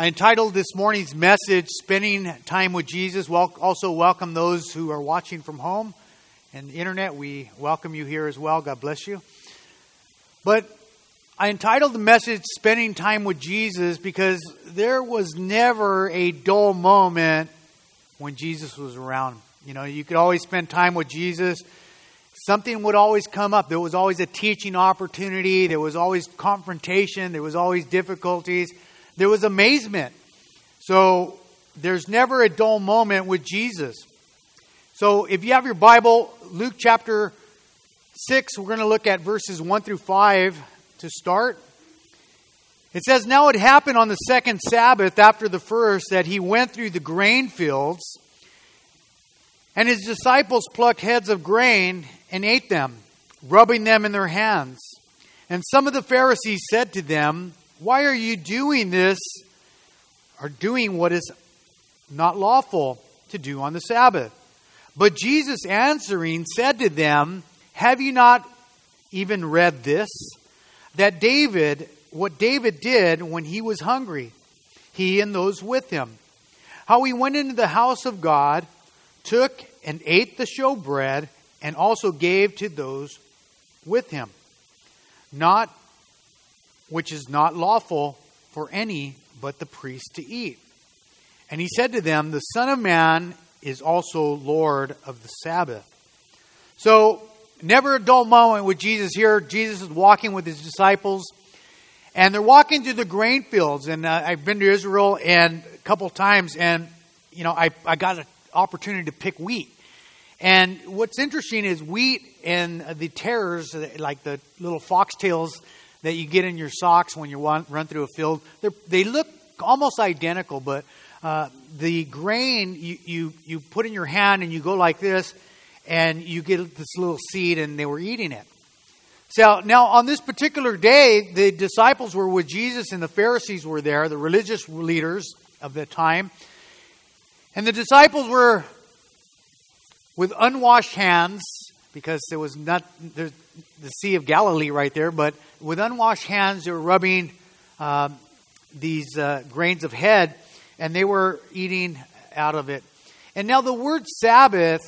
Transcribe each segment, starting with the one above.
I entitled this morning's message, Spending Time with Jesus. Well, also welcome those who are watching from home and the internet. We welcome you here as well. God bless you. But I entitled the message, Spending Time with Jesus, because there was never a dull moment when Jesus was around. You know, you could always spend time with Jesus. Something would always come up. There was always a teaching opportunity. There was always confrontation. There was always difficulties there was amazement. So there's never a dull moment with Jesus. So if you have your Bible, Luke chapter 6, we're going to look at verses 1 through 5 to start. It says, Now it happened on the second Sabbath after the first that he went through the grain fields, and his disciples plucked heads of grain and ate them, rubbing them in their hands. And some of the Pharisees said to them, why are you doing this or doing what is not lawful to do on the Sabbath? But Jesus answering said to them, Have you not even read this? That David, what David did when he was hungry, he and those with him. How he went into the house of God, took and ate the showbread, and also gave to those with him. Not which is not lawful for any but the priest to eat. And he said to them, The Son of Man is also Lord of the Sabbath. So, never a dull moment with Jesus here. Jesus is walking with his disciples, and they're walking through the grain fields. And uh, I've been to Israel and a couple times, and you know, I, I got an opportunity to pick wheat. And what's interesting is wheat and the tares, like the little foxtails that you get in your socks when you run, through a field. They're, they look almost identical, but uh, the grain you, you, you put in your hand and you go like this, and you get this little seed, and they were eating it. So now, on this particular day, the disciples were with Jesus, and the Pharisees were there, the religious leaders of the time. And the disciples were with unwashed hands because there was not the Sea of Galilee right there, but with unwashed hands, they were rubbing um, these uh, grains of head, and they were eating out of it. And now the word Sabbath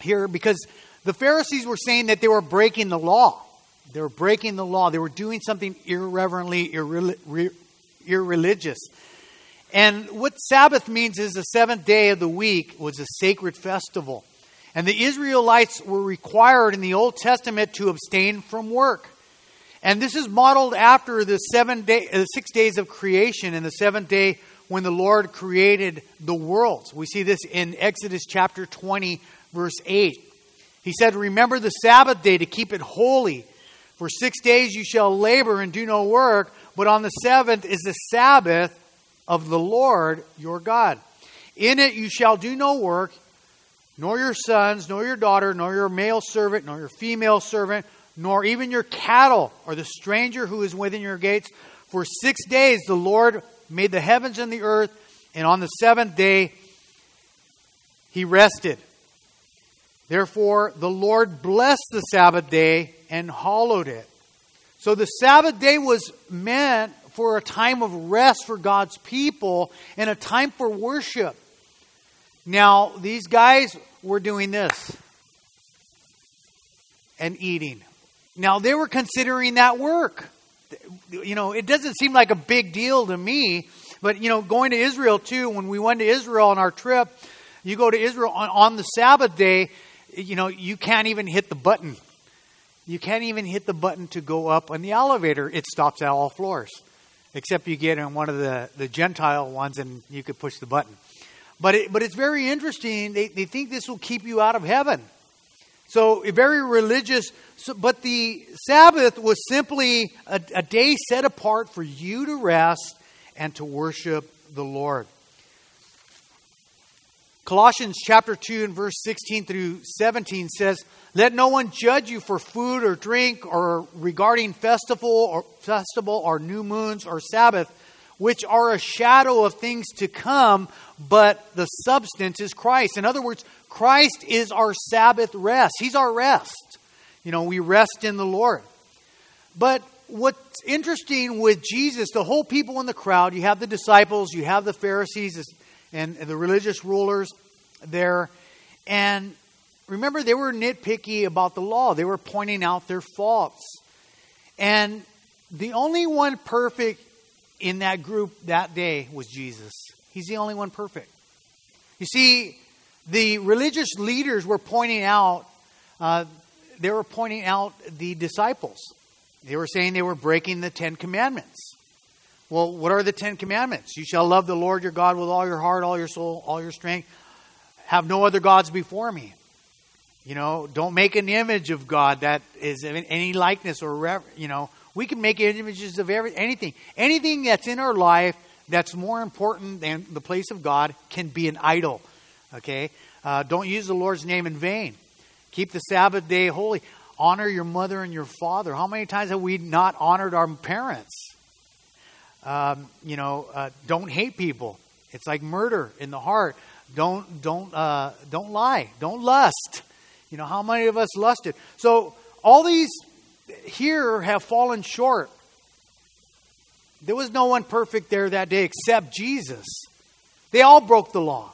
here, because the Pharisees were saying that they were breaking the law. They were breaking the law. They were doing something irreverently irre- irreligious. And what Sabbath means is the seventh day of the week was a sacred festival. And the Israelites were required in the Old Testament to abstain from work. And this is modeled after the seven day, uh, six days of creation and the seventh day when the Lord created the worlds. We see this in Exodus chapter 20, verse 8. He said, Remember the Sabbath day to keep it holy. For six days you shall labor and do no work, but on the seventh is the Sabbath of the Lord your God. In it you shall do no work, nor your sons, nor your daughter, nor your male servant, nor your female servant, nor even your cattle, or the stranger who is within your gates. For six days the Lord made the heavens and the earth, and on the seventh day he rested. Therefore, the Lord blessed the Sabbath day and hallowed it. So the Sabbath day was meant for a time of rest for God's people and a time for worship. Now, these guys were doing this and eating. Now, they were considering that work. You know, it doesn't seem like a big deal to me, but, you know, going to Israel too, when we went to Israel on our trip, you go to Israel on, on the Sabbath day, you know, you can't even hit the button. You can't even hit the button to go up on the elevator. It stops at all floors, except you get in one of the, the Gentile ones and you could push the button. But, it, but it's very interesting. They, they think this will keep you out of heaven. So, very religious. So, but the Sabbath was simply a, a day set apart for you to rest and to worship the Lord. Colossians chapter 2 and verse 16 through 17 says, Let no one judge you for food or drink or regarding festival or festival or new moons or Sabbath, which are a shadow of things to come, but the substance is Christ. In other words, Christ is our Sabbath rest. He's our rest. You know, we rest in the Lord. But what's interesting with Jesus, the whole people in the crowd, you have the disciples, you have the Pharisees and the religious rulers there. And remember, they were nitpicky about the law, they were pointing out their faults. And the only one perfect in that group that day was Jesus. He's the only one perfect. You see, the religious leaders were pointing out, uh, they were pointing out the disciples. They were saying they were breaking the Ten Commandments. Well, what are the Ten Commandments? You shall love the Lord your God with all your heart, all your soul, all your strength. Have no other gods before me. You know, don't make an image of God that is any likeness or, you know, we can make images of every, anything. Anything that's in our life that's more important than the place of God can be an idol. Okay? Uh, don't use the Lord's name in vain. Keep the Sabbath day holy. Honor your mother and your father. How many times have we not honored our parents? Um, you know, uh, don't hate people. It's like murder in the heart. Don't don't uh, don't lie. Don't lust. You know how many of us lusted? So all these here have fallen short. There was no one perfect there that day except Jesus. They all broke the law.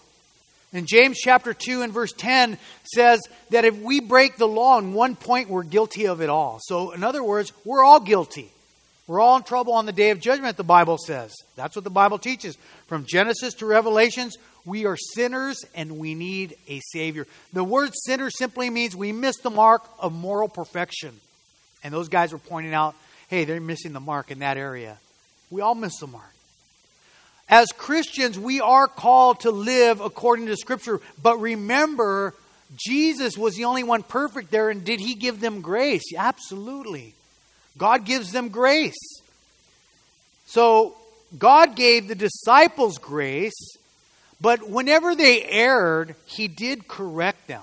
And James chapter 2 and verse 10 says that if we break the law in one point, we're guilty of it all. So, in other words, we're all guilty. We're all in trouble on the day of judgment, the Bible says. That's what the Bible teaches. From Genesis to Revelations, we are sinners and we need a Savior. The word sinner simply means we miss the mark of moral perfection. And those guys were pointing out, hey, they're missing the mark in that area. We all miss the mark. As Christians, we are called to live according to Scripture. But remember, Jesus was the only one perfect there, and did he give them grace? Absolutely. God gives them grace. So, God gave the disciples grace, but whenever they erred, he did correct them.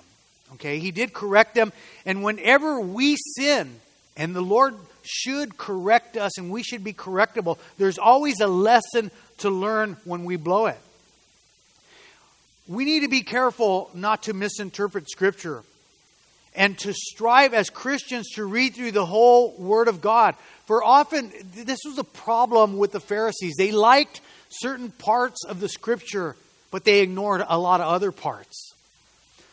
Okay? He did correct them. And whenever we sin, and the Lord should correct us and we should be correctable. There's always a lesson to learn when we blow it. We need to be careful not to misinterpret Scripture and to strive as Christians to read through the whole Word of God. For often, this was a problem with the Pharisees. They liked certain parts of the Scripture, but they ignored a lot of other parts.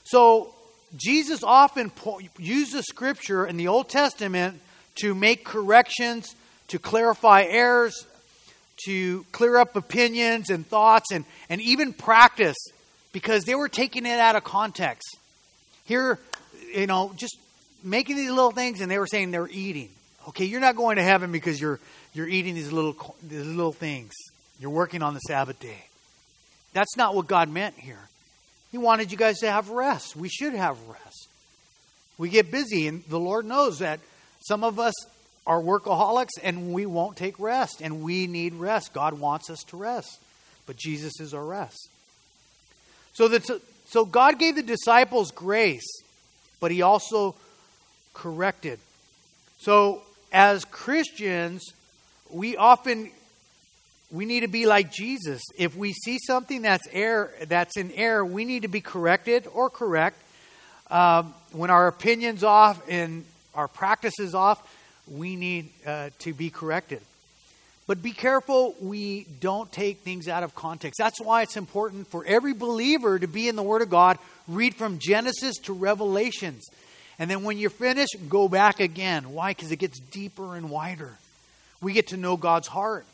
So, Jesus often po- used the Scripture in the Old Testament to make corrections, to clarify errors, to clear up opinions and thoughts, and, and even practice because they were taking it out of context. Here, you know, just making these little things, and they were saying they're eating. Okay, you're not going to heaven because you're you're eating these little these little things. You're working on the Sabbath day. That's not what God meant here. He wanted you guys to have rest. We should have rest. We get busy, and the Lord knows that some of us are workaholics and we won't take rest, and we need rest. God wants us to rest, but Jesus is our rest. So, that, so God gave the disciples grace, but He also corrected. So, as Christians, we often we need to be like Jesus. If we see something that's error, that's in error, we need to be corrected or correct. Um, when our opinions off and our practices off, we need uh, to be corrected. But be careful we don't take things out of context. That's why it's important for every believer to be in the Word of God, read from Genesis to Revelations. And then when you're finished, go back again. Why? Because it gets deeper and wider. We get to know God's heart.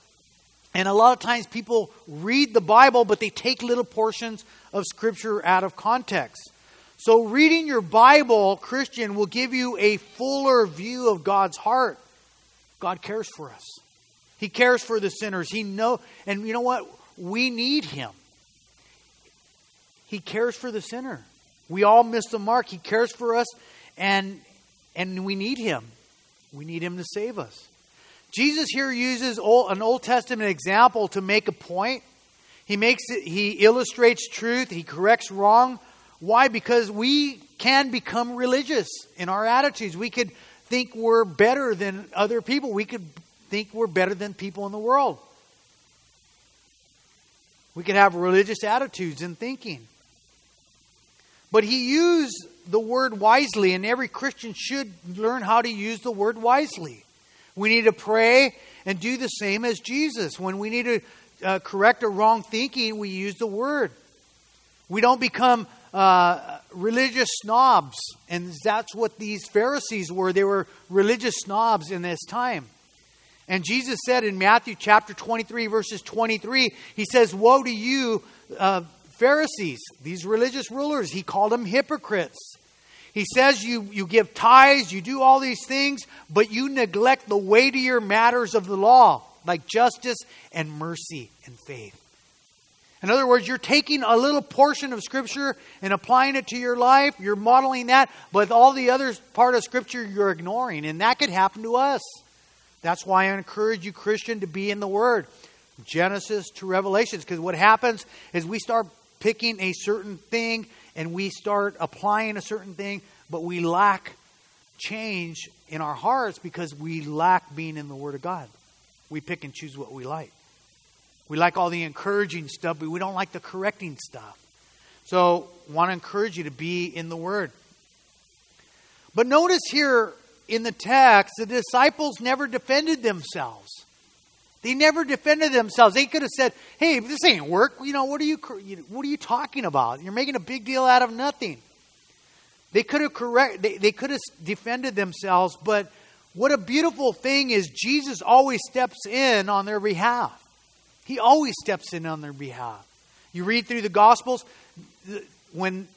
And a lot of times people read the Bible, but they take little portions of Scripture out of context. So, reading your Bible, Christian, will give you a fuller view of God's heart. God cares for us. He cares for the sinners. He know, and you know what? We need Him. He cares for the sinner. We all miss the mark. He cares for us, and and we need Him. We need Him to save us. Jesus here uses old, an Old Testament example to make a point. He makes it. He illustrates truth. He corrects wrong why? Because we can become religious in our attitudes. We could think we're better than other people. We could think we're better than people in the world. We could have religious attitudes and thinking. But he used the word wisely, and every Christian should learn how to use the word wisely. We need to pray and do the same as Jesus. When we need to uh, correct a wrong thinking, we use the word. We don't become uh, religious snobs. And that's what these Pharisees were. They were religious snobs in this time. And Jesus said in Matthew chapter 23, verses 23, He says, Woe to you, uh, Pharisees, these religious rulers. He called them hypocrites. He says you, you give tithes, you do all these things, but you neglect the weightier matters of the law, like justice and mercy and faith. In other words, you're taking a little portion of Scripture and applying it to your life. You're modeling that, but all the other part of Scripture you're ignoring. And that could happen to us. That's why I encourage you, Christian, to be in the Word. Genesis to Revelations. Because what happens is we start picking a certain thing and we start applying a certain thing, but we lack change in our hearts because we lack being in the Word of God. We pick and choose what we like. We like all the encouraging stuff, but we don't like the correcting stuff. So, want to encourage you to be in the Word. But notice here in the text, the disciples never defended themselves. They never defended themselves. They could have said, "Hey, this ain't work. You know, what are you what are you talking about? You're making a big deal out of nothing." They could have correct they, they could have defended themselves, but what a beautiful thing is Jesus always steps in on their behalf. He always steps in on their behalf. You read through the Gospels, when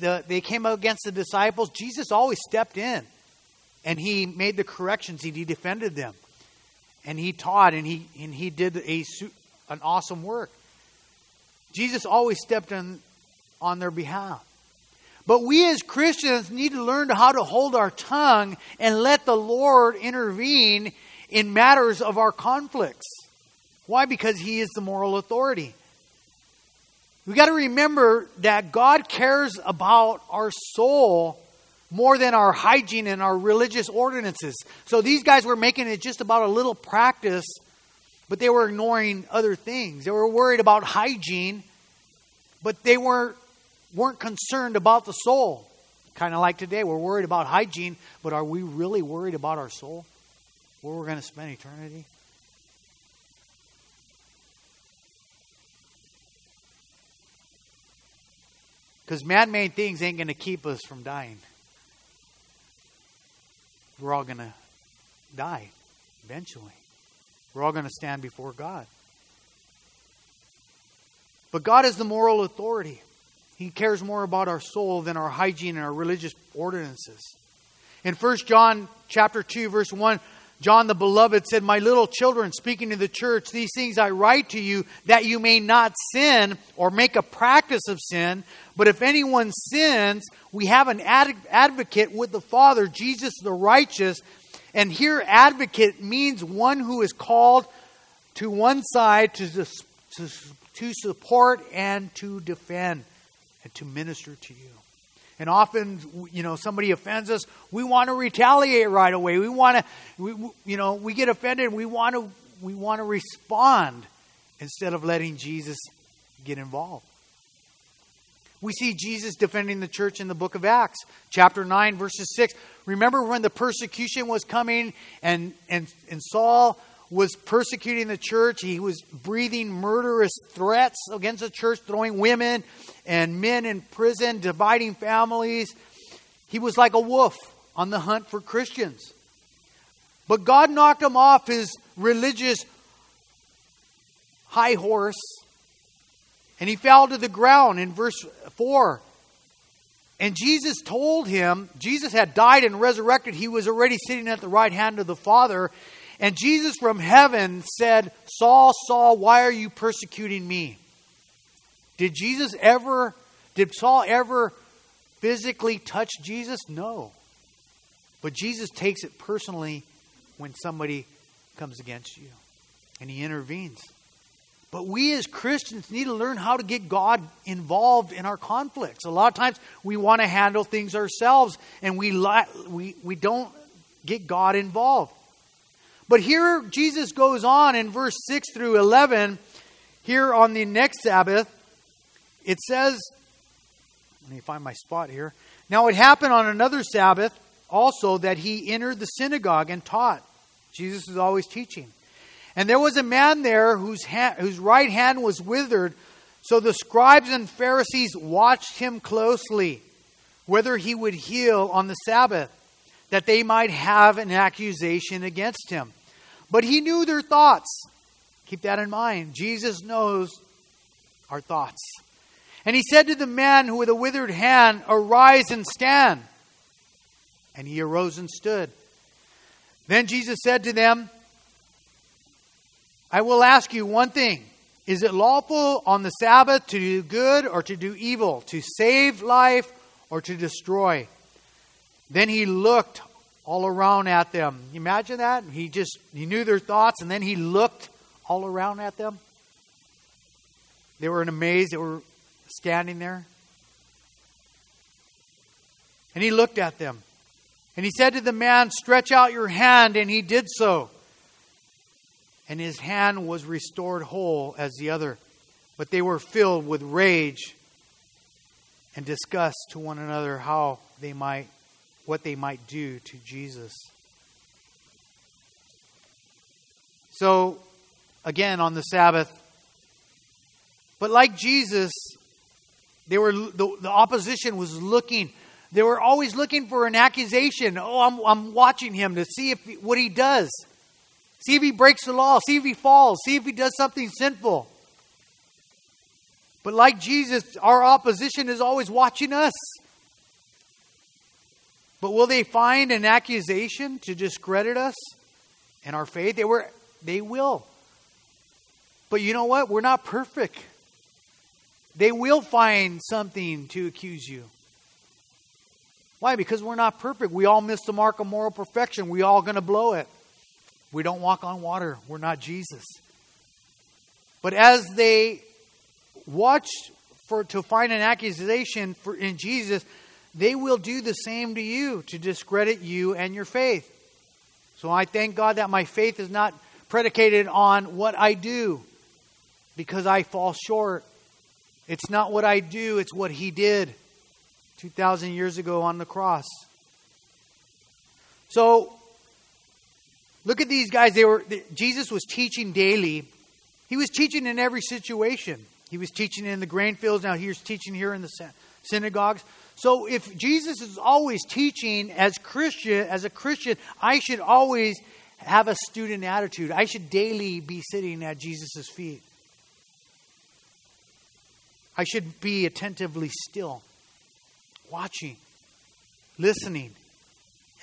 the, they came up against the disciples, Jesus always stepped in and he made the corrections, he defended them. And he taught and he, and he did a, an awesome work. Jesus always stepped in on their behalf. But we as Christians need to learn how to hold our tongue and let the Lord intervene in matters of our conflicts. Why? Because He is the moral authority. We got to remember that God cares about our soul more than our hygiene and our religious ordinances. So these guys were making it just about a little practice, but they were ignoring other things. They were worried about hygiene, but they weren't, weren't concerned about the soul. Kind of like today, we're worried about hygiene, but are we really worried about our soul? Where we're going to spend eternity? Because man made things ain't going to keep us from dying. We're all going to die eventually. We're all going to stand before God. But God is the moral authority. He cares more about our soul than our hygiene and our religious ordinances. In 1 John chapter 2 verse 1, John the beloved said, My little children, speaking to the church, these things I write to you that you may not sin or make a practice of sin. But if anyone sins, we have an ad- advocate with the Father, Jesus the righteous. And here, advocate means one who is called to one side to, to, to support and to defend and to minister to you. And often, you know, somebody offends us, we want to retaliate right away. We want to, we, you know, we get offended. We want to, we want to respond instead of letting Jesus get involved. We see Jesus defending the church in the book of Acts, chapter 9, verses 6. Remember when the persecution was coming and, and, and Saul was persecuting the church. He was breathing murderous threats against the church, throwing women and men in prison, dividing families. He was like a wolf on the hunt for Christians. But God knocked him off his religious high horse and he fell to the ground in verse 4. And Jesus told him, Jesus had died and resurrected. He was already sitting at the right hand of the Father. And Jesus from heaven said, Saul, Saul, why are you persecuting me? Did Jesus ever, did Saul ever physically touch Jesus? No. But Jesus takes it personally when somebody comes against you and he intervenes. But we as Christians need to learn how to get God involved in our conflicts. A lot of times we want to handle things ourselves and we, we, we don't get God involved. But here Jesus goes on in verse 6 through 11. Here on the next Sabbath, it says, let me find my spot here. Now it happened on another Sabbath also that he entered the synagogue and taught. Jesus is always teaching. And there was a man there whose, hand, whose right hand was withered. So the scribes and Pharisees watched him closely, whether he would heal on the Sabbath, that they might have an accusation against him. But he knew their thoughts. Keep that in mind. Jesus knows our thoughts. And he said to the man who with a withered hand, Arise and stand. And he arose and stood. Then Jesus said to them, I will ask you one thing. Is it lawful on the Sabbath to do good or to do evil, to save life or to destroy? Then he looked all around at them. Imagine that? He just he knew their thoughts and then he looked all around at them. They were in amaze. They were standing there. And he looked at them. And he said to the man, Stretch out your hand. And he did so. And his hand was restored whole as the other. But they were filled with rage and discussed to one another how they might, what they might do to Jesus. So, again, on the Sabbath, but like Jesus, they were the, the opposition was looking. They were always looking for an accusation. Oh, I'm, I'm watching him to see if what he does. See if he breaks the law. See if he falls. See if he does something sinful. But like Jesus, our opposition is always watching us. But will they find an accusation to discredit us and our faith? They were they will. But you know what? We're not perfect. They will find something to accuse you. Why? Because we're not perfect. We all miss the mark of moral perfection. We all going to blow it. We don't walk on water. We're not Jesus. But as they watch for to find an accusation for in Jesus, they will do the same to you to discredit you and your faith. So I thank God that my faith is not predicated on what I do because I fall short. It's not what I do, it's what He did 2,000 years ago on the cross. So, look at these guys. They were, Jesus was teaching daily. He was teaching in every situation. He was teaching in the grain fields. Now he's teaching here in the synagogues. So if Jesus is always teaching as Christian, as a Christian, I should always have a student attitude. I should daily be sitting at Jesus' feet. I should be attentively still, watching, listening,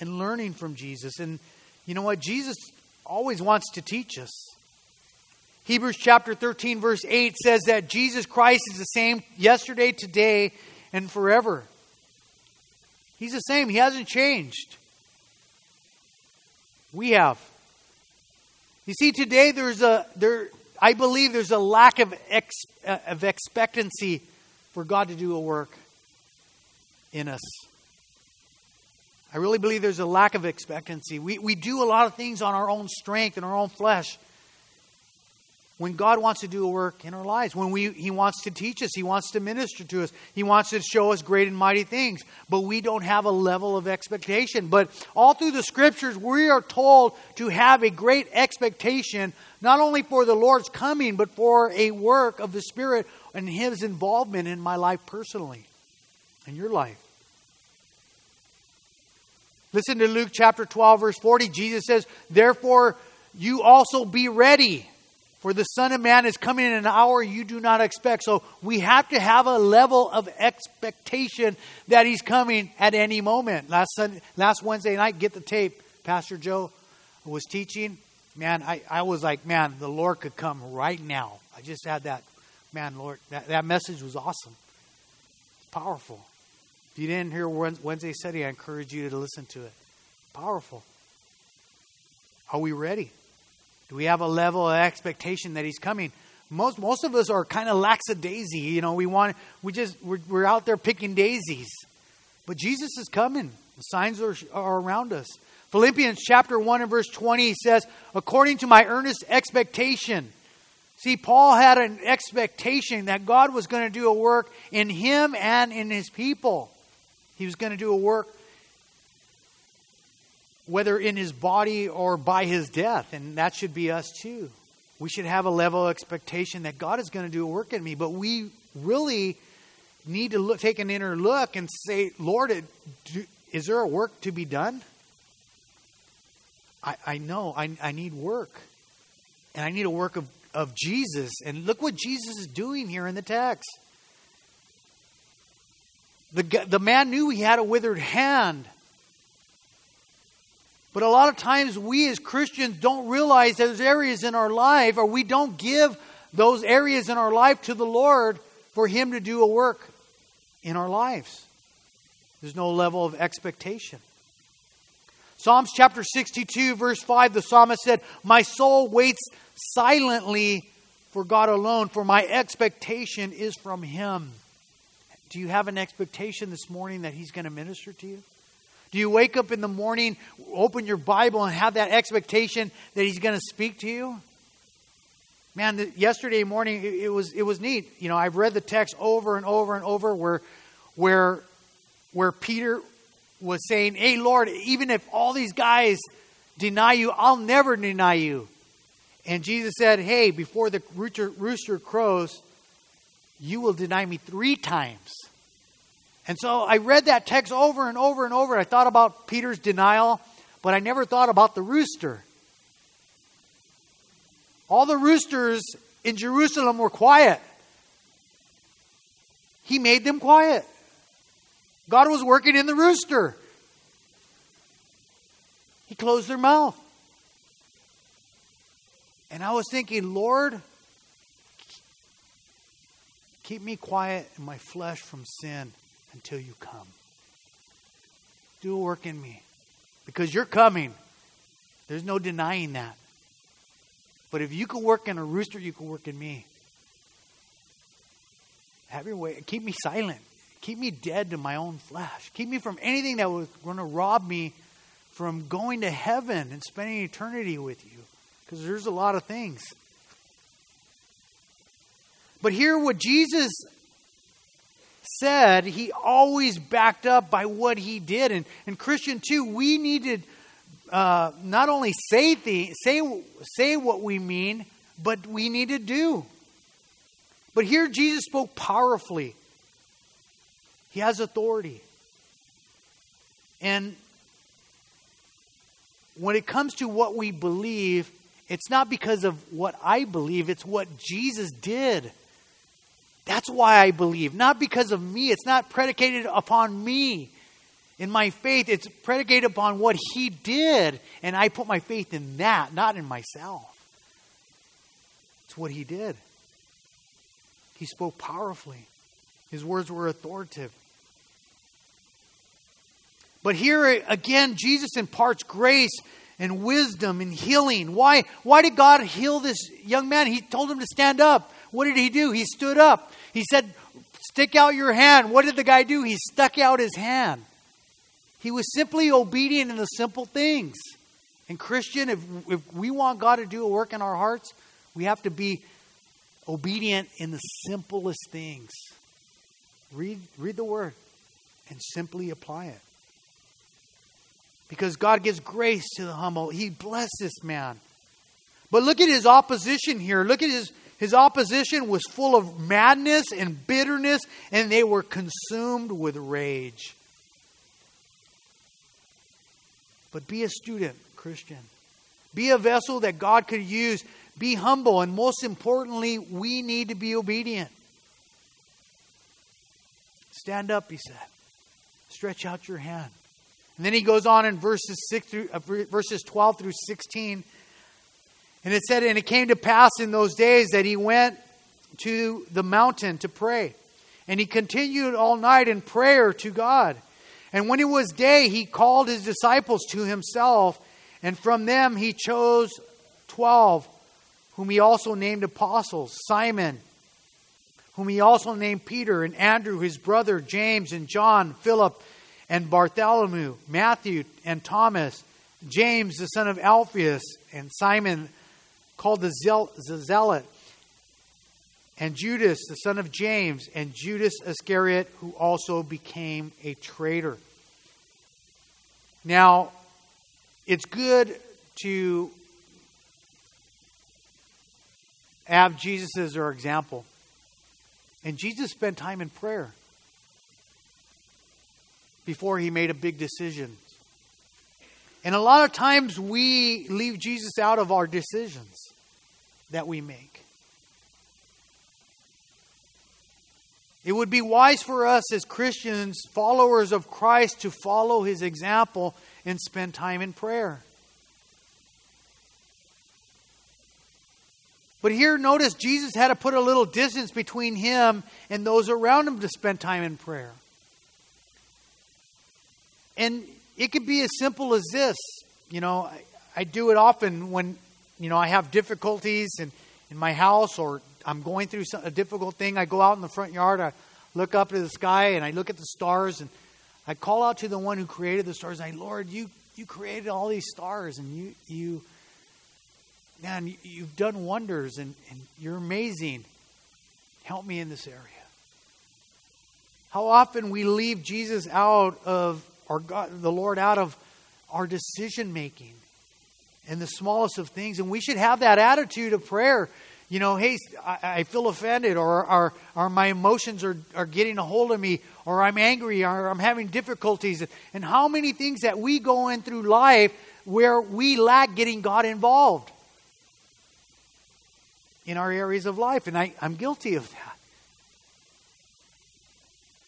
and learning from Jesus. And you know what? Jesus always wants to teach us. Hebrews chapter 13, verse 8 says that Jesus Christ is the same yesterday, today, and forever. He's the same, He hasn't changed. We have. You see, today there's a there I believe there's a lack of, ex, uh, of expectancy for God to do a work in us. I really believe there's a lack of expectancy. We, we do a lot of things on our own strength and our own flesh. When God wants to do a work in our lives, when we, He wants to teach us, He wants to minister to us, He wants to show us great and mighty things, but we don't have a level of expectation. But all through the scriptures, we are told to have a great expectation, not only for the Lord's coming, but for a work of the Spirit and His involvement in my life personally, in your life. Listen to Luke chapter 12, verse 40. Jesus says, Therefore, you also be ready for the Son of Man is coming in an hour you do not expect. So we have to have a level of expectation that He's coming at any moment. Last, Sunday, last Wednesday night, get the tape. Pastor Joe was teaching. Man, I, I was like, man, the Lord could come right now. I just had that. Man, Lord, that, that message was awesome. It's Powerful. If you didn't hear Wednesday study, I encourage you to listen to it. Powerful. Are we ready? Do we have a level of expectation that he's coming? Most most of us are kind of lackadaisy. You know, we want we just we're, we're out there picking daisies, but Jesus is coming. The signs are, are around us. Philippians chapter one and verse twenty says, "According to my earnest expectation." See, Paul had an expectation that God was going to do a work in him and in his people. He was going to do a work whether in his body or by his death. And that should be us too. We should have a level of expectation that God is going to do a work in me. But we really need to look, take an inner look and say, Lord, it, do, is there a work to be done? I, I know I, I need work. And I need a work of, of Jesus. And look what Jesus is doing here in the text. The, the man knew he had a withered hand. But a lot of times we as Christians don't realize those areas in our life, or we don't give those areas in our life to the Lord for Him to do a work in our lives. There's no level of expectation. Psalms chapter 62, verse 5, the psalmist said, My soul waits silently for God alone, for my expectation is from Him. Do you have an expectation this morning that He's going to minister to you? Do you wake up in the morning, open your Bible, and have that expectation that He's going to speak to you? Man, the, yesterday morning it, it, was it was neat. You know, I've read the text over and over and over where where where Peter was saying, "Hey, Lord, even if all these guys deny you, I'll never deny you." And Jesus said, "Hey, before the rooster, rooster crows, you will deny me three times." And so I read that text over and over and over. I thought about Peter's denial, but I never thought about the rooster. All the roosters in Jerusalem were quiet. He made them quiet. God was working in the rooster. He closed their mouth. And I was thinking, Lord, keep me quiet in my flesh from sin until you come. Do a work in me. Because you're coming. There's no denying that. But if you can work in a rooster, you can work in me. Have your way. Keep me silent. Keep me dead to my own flesh. Keep me from anything that was going to rob me from going to heaven and spending eternity with you. Because there's a lot of things. But here, what Jesus said, he always backed up by what he did. And, and Christian, too, we need to uh, not only say, the, say, say what we mean, but we need to do. But here, Jesus spoke powerfully. He has authority. And when it comes to what we believe, it's not because of what I believe, it's what Jesus did. That's why I believe. Not because of me. It's not predicated upon me in my faith. It's predicated upon what He did. And I put my faith in that, not in myself. It's what He did. He spoke powerfully, His words were authoritative. But here again, Jesus imparts grace and wisdom and healing. Why, why did God heal this young man? He told him to stand up. What did he do? He stood up. He said, Stick out your hand. What did the guy do? He stuck out his hand. He was simply obedient in the simple things. And, Christian, if, if we want God to do a work in our hearts, we have to be obedient in the simplest things. Read, read the word and simply apply it. Because God gives grace to the humble. He blessed this man. But look at his opposition here. Look at his his opposition was full of madness and bitterness, and they were consumed with rage. But be a student, Christian. Be a vessel that God could use. Be humble, and most importantly, we need to be obedient. Stand up, he said. Stretch out your hand. And then he goes on in verses six through uh, verses 12 through 16 and it said, And it came to pass in those days that he went to the mountain to pray. And he continued all night in prayer to God. And when it was day, he called his disciples to himself, and from them he chose twelve, whom he also named apostles Simon, whom he also named Peter, and Andrew, his brother, James, and John, Philip, and Bartholomew, Matthew, and Thomas, James, the son of Alphaeus, and Simon called the, zeal Zealot, and Judas, the son of James, and Judas Iscariot, who also became a traitor. Now, it's good to have Jesus as our example. And Jesus spent time in prayer before he made a big decision. And a lot of times we leave Jesus out of our decisions that we make. It would be wise for us as Christians, followers of Christ, to follow his example and spend time in prayer. But here, notice Jesus had to put a little distance between him and those around him to spend time in prayer. And it could be as simple as this. You know, I, I do it often when, you know, I have difficulties in, in my house or I'm going through some, a difficult thing. I go out in the front yard, I look up to the sky, and I look at the stars, and I call out to the one who created the stars. I, Lord, you, you created all these stars, and you, you man, you've done wonders and, and you're amazing. Help me in this area. How often we leave Jesus out of, or God, the Lord out of our decision making and the smallest of things. And we should have that attitude of prayer. You know, hey, I, I feel offended, or, or, or my emotions are, are getting a hold of me, or I'm angry, or I'm having difficulties. And how many things that we go in through life where we lack getting God involved in our areas of life. And I, I'm guilty of that.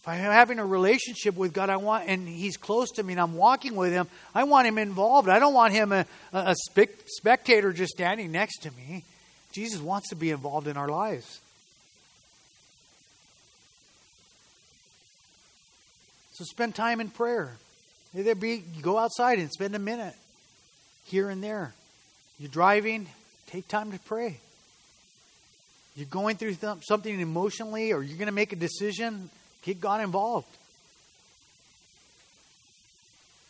I'm having a relationship with God, I want, and He's close to me, and I'm walking with Him, I want Him involved. I don't want Him uh, a, a spe- spectator just standing next to me. Jesus wants to be involved in our lives. So spend time in prayer. Either be go outside and spend a minute here and there. You're driving, take time to pray you're going through something emotionally or you're going to make a decision, get God involved.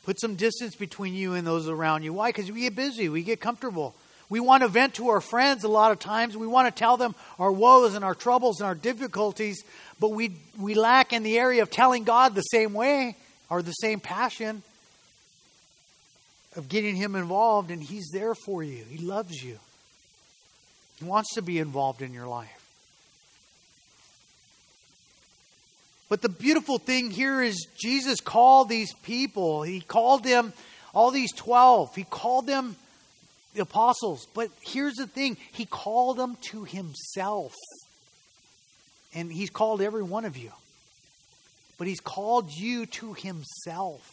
Put some distance between you and those around you. Why? Because we get busy, we get comfortable. We want to vent to our friends a lot of times. We want to tell them our woes and our troubles and our difficulties, but we, we lack in the area of telling God the same way or the same passion of getting Him involved, and He's there for you. He loves you. He wants to be involved in your life. But the beautiful thing here is Jesus called these people. He called them, all these 12, he called them the apostles. But here's the thing he called them to himself. And he's called every one of you. But he's called you to himself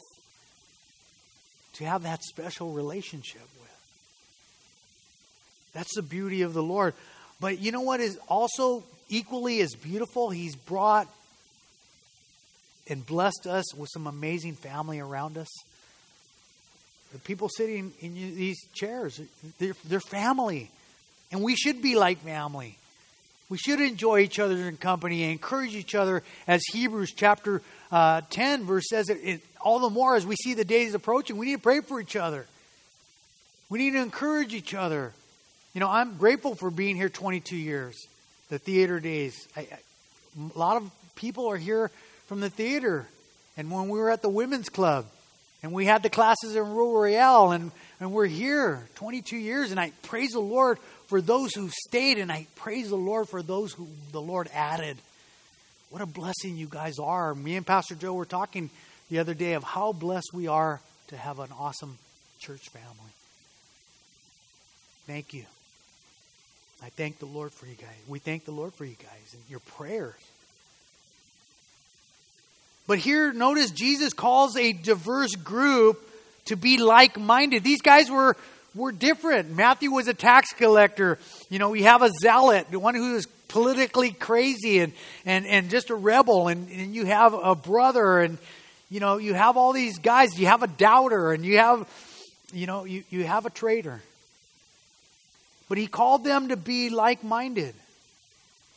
to have that special relationship with. That's the beauty of the Lord. But you know what is also equally as beautiful? He's brought and blessed us with some amazing family around us. The people sitting in these chairs, they're, they're family. And we should be like family. We should enjoy each other's company and encourage each other, as Hebrews chapter uh, 10 verse says it, it, all the more as we see the days approaching. We need to pray for each other. We need to encourage each other. You know, I'm grateful for being here 22 years, the theater days. I, I, a lot of people are here from the theater. And when we were at the women's club, and we had the classes in Rue Royale, and, and we're here 22 years, and I praise the Lord for those who stayed, and I praise the Lord for those who the Lord added. What a blessing you guys are. Me and Pastor Joe were talking the other day of how blessed we are to have an awesome church family. Thank you. I thank the Lord for you guys. We thank the Lord for you guys and your prayers. But here, notice Jesus calls a diverse group to be like minded. These guys were, were different. Matthew was a tax collector. You know, we have a zealot, the one who is politically crazy and, and, and just a rebel. And, and you have a brother, and, you know, you have all these guys. You have a doubter, and you have, you know, you, you have a traitor. But he called them to be like minded.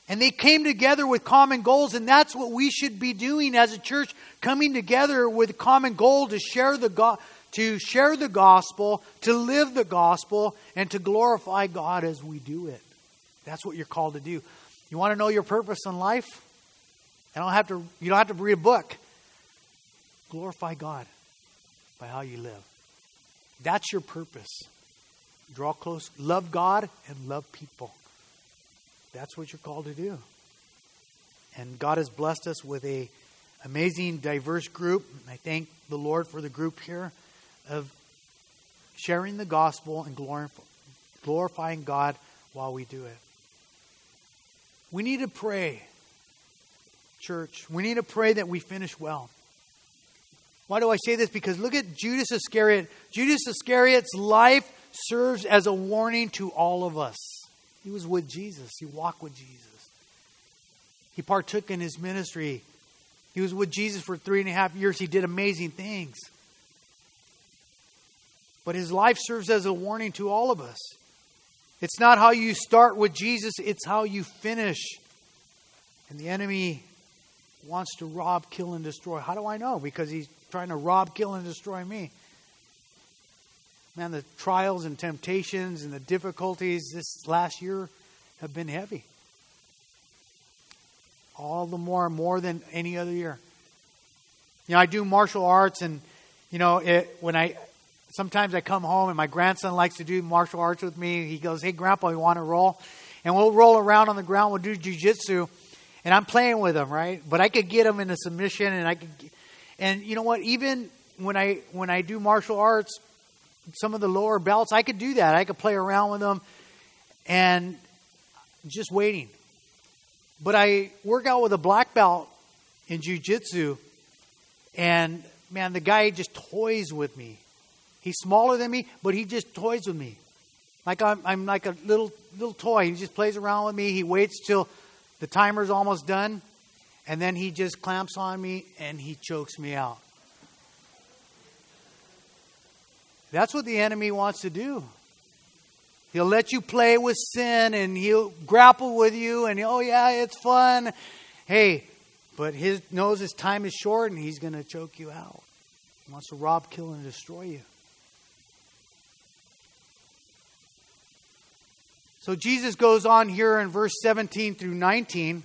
And they came together with common goals, and that's what we should be doing as a church, coming together with common goal to share the go- to share the gospel, to live the gospel, and to glorify God as we do it. That's what you're called to do. You want to know your purpose in life? I don't have to you don't have to read a book. Glorify God by how you live. That's your purpose. Draw close, love God, and love people. That's what you're called to do. And God has blessed us with a amazing, diverse group. I thank the Lord for the group here of sharing the gospel and glorifying God while we do it. We need to pray, church. We need to pray that we finish well. Why do I say this? Because look at Judas Iscariot. Judas Iscariot's life serves as a warning to all of us. He was with Jesus, he walked with Jesus, he partook in his ministry. He was with Jesus for three and a half years. He did amazing things. But his life serves as a warning to all of us. It's not how you start with Jesus, it's how you finish. And the enemy wants to rob, kill, and destroy. How do I know? Because he's trying to rob, kill, and destroy me. Man, the trials and temptations and the difficulties this last year have been heavy. All the more, more than any other year. You know, I do martial arts, and, you know, it, when I, sometimes I come home and my grandson likes to do martial arts with me. He goes, Hey, Grandpa, you want to roll? And we'll roll around on the ground, we'll do jujitsu. And I'm playing with him, right? But I could get him into submission, and I could, and you know what? Even when I when I do martial arts, some of the lower belts, I could do that. I could play around with them, and just waiting. But I work out with a black belt in jujitsu, and man, the guy just toys with me. He's smaller than me, but he just toys with me. Like I'm, I'm like a little little toy. He just plays around with me. He waits till the timer's almost done, and then he just clamps on me and he chokes me out. That's what the enemy wants to do. He'll let you play with sin and he'll grapple with you and oh yeah, it's fun. Hey, but his knows his time is short and he's going to choke you out. He wants to rob, kill, and destroy you. So Jesus goes on here in verse 17 through 19.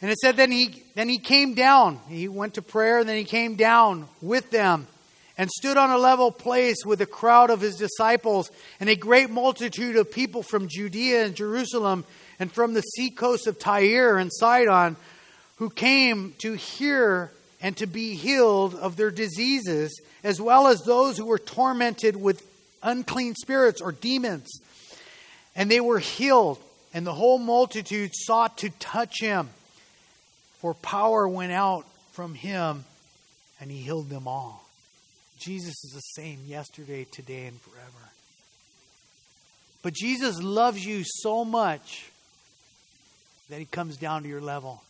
And it said then he then he came down. He went to prayer, and then he came down with them and stood on a level place with a crowd of his disciples and a great multitude of people from Judea and Jerusalem and from the seacoast of Tyre and Sidon who came to hear and to be healed of their diseases, as well as those who were tormented with unclean spirits or demons. And they were healed, and the whole multitude sought to touch him, for power went out from him, and he healed them all. Jesus is the same yesterday, today, and forever. But Jesus loves you so much that he comes down to your level.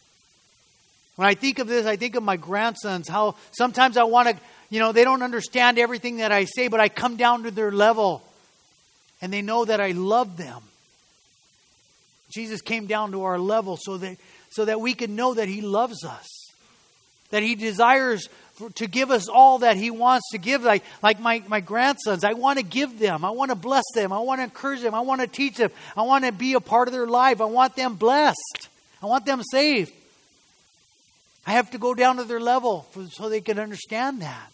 When I think of this, I think of my grandsons, how sometimes I want to, you know, they don't understand everything that I say, but I come down to their level and they know that I love them. Jesus came down to our level so that, so that we can know that he loves us, that he desires to give us all that He wants to give. Like, like my, my grandsons, I want to give them. I want to bless them. I want to encourage them. I want to teach them. I want to be a part of their life. I want them blessed. I want them saved. I have to go down to their level for, so they can understand that.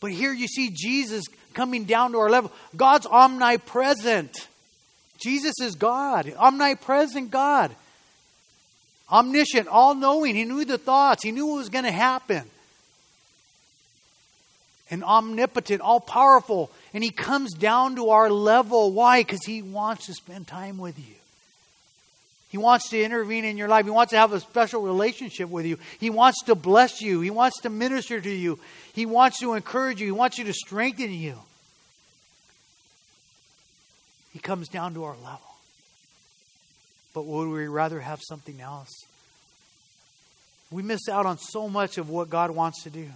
But here you see Jesus coming down to our level. God's omnipresent. Jesus is God, omnipresent God omniscient, all knowing. He knew the thoughts, he knew what was going to happen. And omnipotent, all powerful. And he comes down to our level. Why? Because he wants to spend time with you. He wants to intervene in your life. He wants to have a special relationship with you. He wants to bless you. He wants to minister to you. He wants to encourage you. He wants you to strengthen you. He comes down to our level. But would we rather have something else? We miss out on so much of what God wants to do.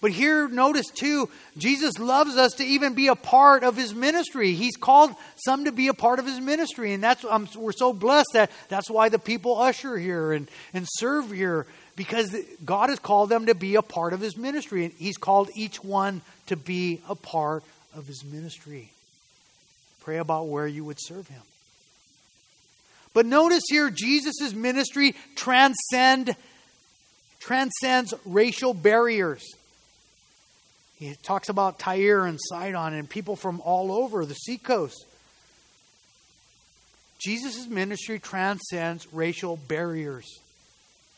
But here, notice too, Jesus loves us to even be a part of his ministry. He's called some to be a part of his ministry. And that's um, we're so blessed that that's why the people usher here and, and serve here, because God has called them to be a part of his ministry. And he's called each one to be a part of his ministry. Pray about where you would serve him. But notice here, Jesus' ministry transcend, transcends racial barriers. He talks about Tyre and Sidon and people from all over the seacoast. Jesus' ministry transcends racial barriers.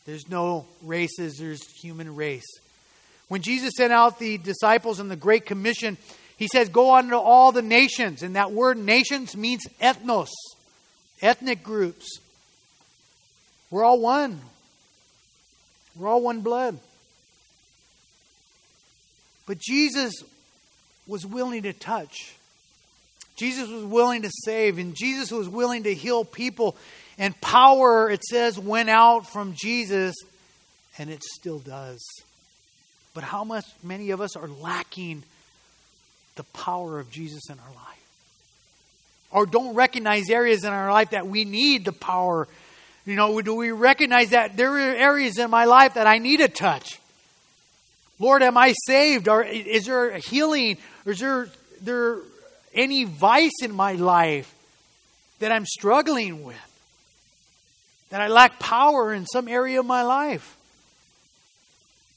There's no races, there's human race. When Jesus sent out the disciples in the Great Commission, he says, Go on to all the nations. And that word nations means ethnos, ethnic groups. We're all one. We're all one blood. But Jesus was willing to touch. Jesus was willing to save, and Jesus was willing to heal people. And power, it says, went out from Jesus, and it still does. But how much many of us are lacking the power of Jesus in our life? Or don't recognize areas in our life that we need the power. You know, do we recognize that there are areas in my life that I need a touch? Lord, am I saved? Or is there healing? Or is there, there any vice in my life that I'm struggling with? That I lack power in some area of my life?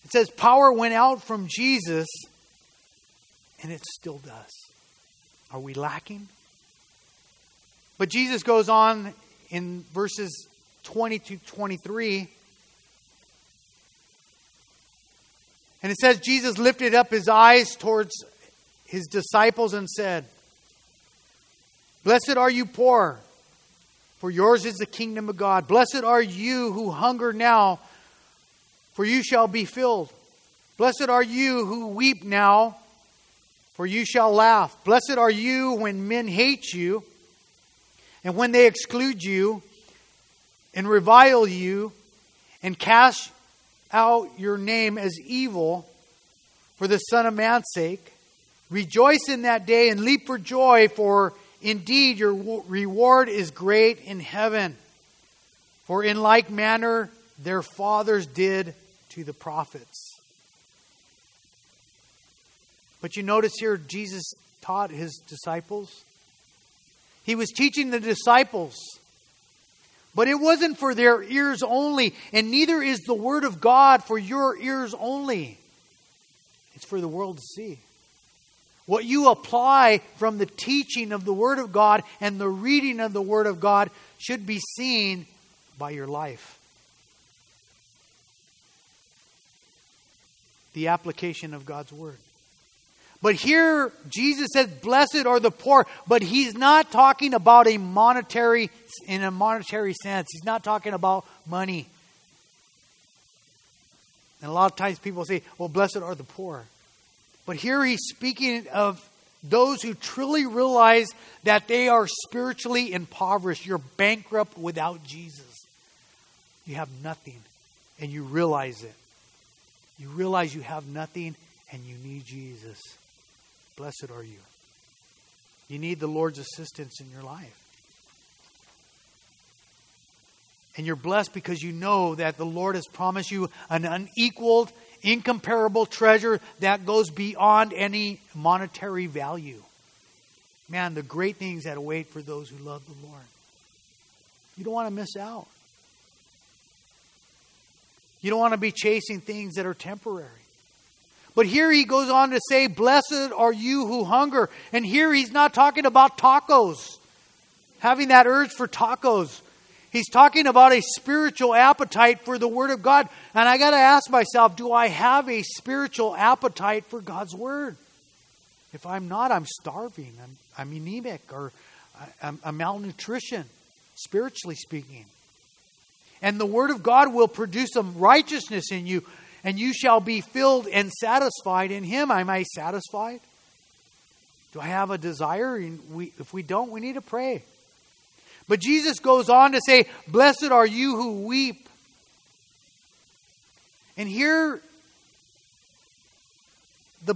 It says power went out from Jesus, and it still does. Are we lacking? But Jesus goes on in verses 20 to 23. And it says, Jesus lifted up his eyes towards his disciples and said, Blessed are you poor, for yours is the kingdom of God. Blessed are you who hunger now for you shall be filled. Blessed are you who weep now, for you shall laugh. Blessed are you when men hate you, and when they exclude you, and revile you, and cast out your name as evil for the Son of Man's sake. Rejoice in that day and leap for joy, for indeed your reward is great in heaven. For in like manner their fathers did to the prophets. But you notice here, Jesus taught his disciples. He was teaching the disciples. But it wasn't for their ears only, and neither is the Word of God for your ears only. It's for the world to see. What you apply from the teaching of the Word of God and the reading of the Word of God should be seen by your life. the application of God's word. But here, Jesus says, Blessed are the poor, but he's not talking about a monetary, in a monetary sense. He's not talking about money. And a lot of times people say, Well, blessed are the poor. But here he's speaking of those who truly realize that they are spiritually impoverished. You're bankrupt without Jesus. You have nothing, and you realize it. You realize you have nothing and you need Jesus. Blessed are you. You need the Lord's assistance in your life. And you're blessed because you know that the Lord has promised you an unequaled, incomparable treasure that goes beyond any monetary value. Man, the great things that await for those who love the Lord. You don't want to miss out. You don't want to be chasing things that are temporary. But here he goes on to say, Blessed are you who hunger. And here he's not talking about tacos, having that urge for tacos. He's talking about a spiritual appetite for the Word of God. And I got to ask myself, do I have a spiritual appetite for God's Word? If I'm not, I'm starving. I'm, I'm anemic or I'm, I'm malnutrition, spiritually speaking. And the word of God will produce some righteousness in you, and you shall be filled and satisfied in him. Am I satisfied? Do I have a desire? If we don't, we need to pray. But Jesus goes on to say, Blessed are you who weep. And here, the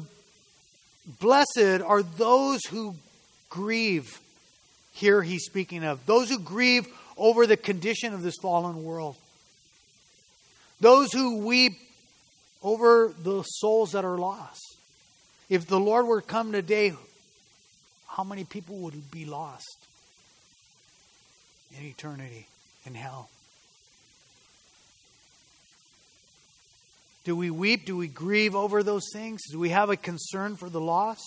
blessed are those who grieve. Here he's speaking of those who grieve over the condition of this fallen world. Those who weep over the souls that are lost. If the Lord were come today, how many people would be lost in eternity in hell? Do we weep? Do we grieve over those things? Do we have a concern for the loss?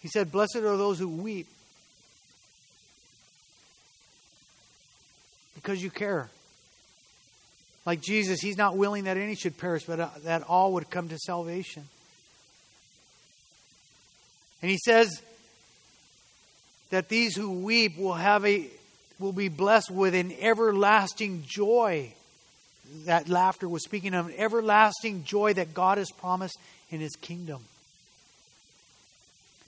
He said, Blessed are those who weep because you care. Like Jesus, he's not willing that any should perish, but uh, that all would come to salvation. And he says that these who weep will have a will be blessed with an everlasting joy. That laughter was speaking of an everlasting joy that God has promised in his kingdom.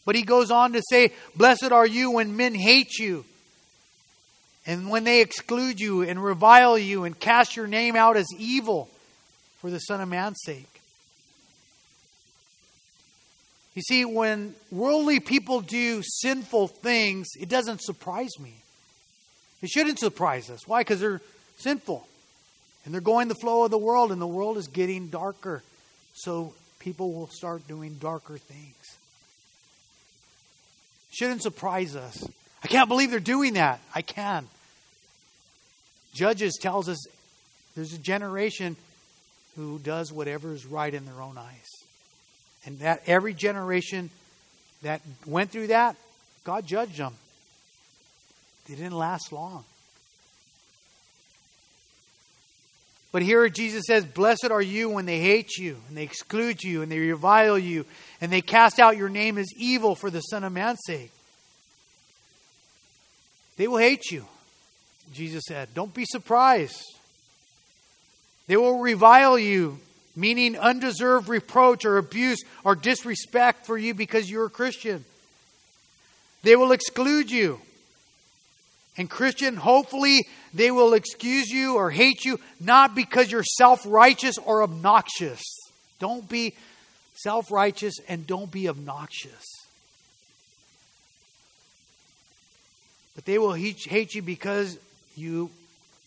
But he goes on to say, Blessed are you when men hate you, and when they exclude you and revile you and cast your name out as evil for the Son of Man's sake. You see, when worldly people do sinful things, it doesn't surprise me. It shouldn't surprise us. Why? Because they're sinful. And they're going the flow of the world, and the world is getting darker. So people will start doing darker things. Shouldn't surprise us. I can't believe they're doing that. I can. Judges tells us there's a generation who does whatever is right in their own eyes. And that every generation that went through that, God judged them. They didn't last long. But here Jesus says, Blessed are you when they hate you, and they exclude you, and they revile you, and they cast out your name as evil for the Son of Man's sake. They will hate you, Jesus said. Don't be surprised. They will revile you, meaning undeserved reproach or abuse or disrespect for you because you're a Christian. They will exclude you. And, Christian, hopefully they will excuse you or hate you not because you're self righteous or obnoxious. Don't be self righteous and don't be obnoxious. But they will hate you because you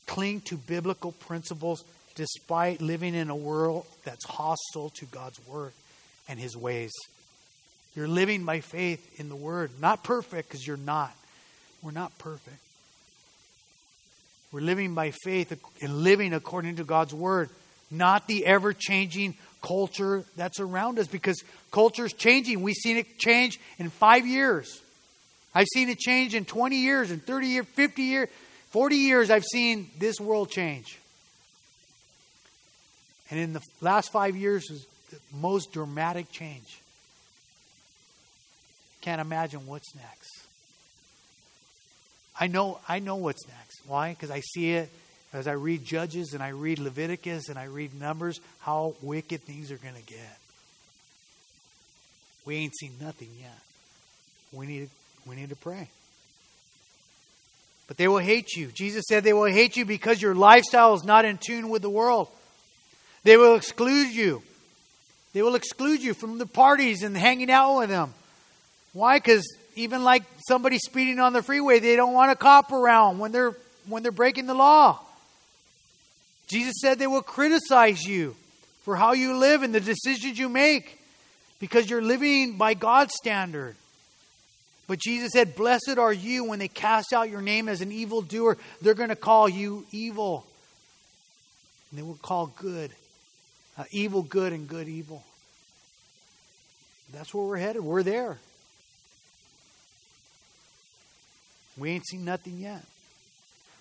cling to biblical principles despite living in a world that's hostile to God's word and his ways. You're living by faith in the word. Not perfect because you're not. We're not perfect. We're living by faith and living according to God's word, not the ever changing culture that's around us because culture is changing. We've seen it change in five years. I've seen it change in 20 years, in 30 years, 50 years, 40 years. I've seen this world change. And in the last five years is the most dramatic change. Can't imagine what's next. I know, I know what's next. Why? Because I see it as I read Judges and I read Leviticus and I read Numbers, how wicked things are going to get. We ain't seen nothing yet. We need, we need to pray. But they will hate you. Jesus said they will hate you because your lifestyle is not in tune with the world. They will exclude you. They will exclude you from the parties and hanging out with them. Why? Because even like somebody speeding on the freeway, they don't want a cop around when they're when they're breaking the law. Jesus said they will criticize you for how you live and the decisions you make because you're living by God's standard. But Jesus said, Blessed are you when they cast out your name as an evildoer. They're going to call you evil. And they will call good. Uh, evil good and good evil. That's where we're headed. We're there. We ain't seen nothing yet.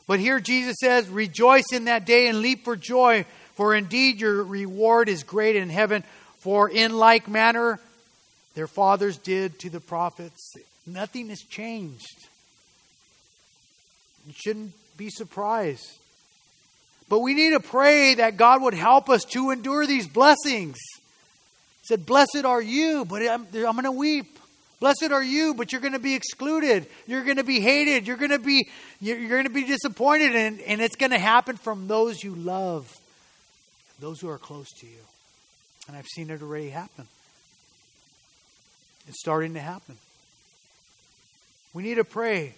But here Jesus says, Rejoice in that day and leap for joy, for indeed your reward is great in heaven. For in like manner their fathers did to the prophets. Nothing has changed. You shouldn't be surprised. But we need to pray that God would help us to endure these blessings. He said, Blessed are you, but I'm, I'm going to weep. Blessed are you, but you're going to be excluded. You're going to be hated. You're going to be you're going to be disappointed, and, and it's going to happen from those you love, those who are close to you. And I've seen it already happen. It's starting to happen. We need to pray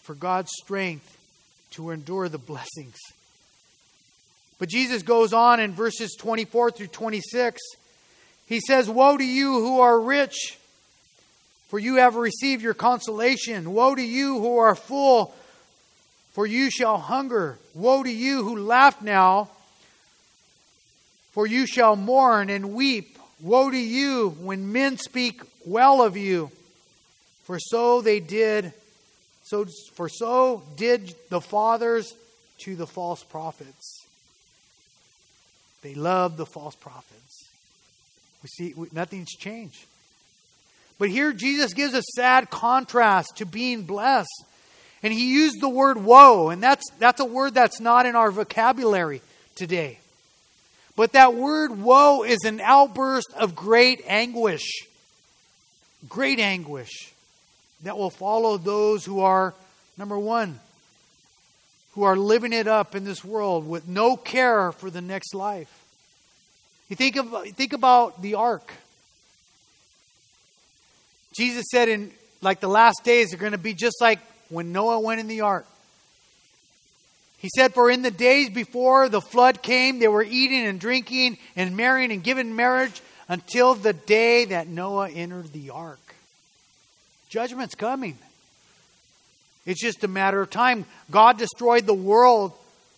for God's strength to endure the blessings. But Jesus goes on in verses 24 through 26. He says, Woe to you who are rich! for you have received your consolation. Woe to you who are full, for you shall hunger. Woe to you who laugh now, for you shall mourn and weep. Woe to you when men speak well of you, for so they did. So, for so did the fathers to the false prophets. They loved the false prophets. We see nothing's changed. But here Jesus gives a sad contrast to being blessed. And he used the word woe, and that's, that's a word that's not in our vocabulary today. But that word woe is an outburst of great anguish. Great anguish that will follow those who are, number one, who are living it up in this world with no care for the next life. You think, of, think about the ark. Jesus said in like the last days are going to be just like when Noah went in the ark. He said, For in the days before the flood came, they were eating and drinking and marrying and giving marriage until the day that Noah entered the ark. Judgment's coming. It's just a matter of time. God destroyed the world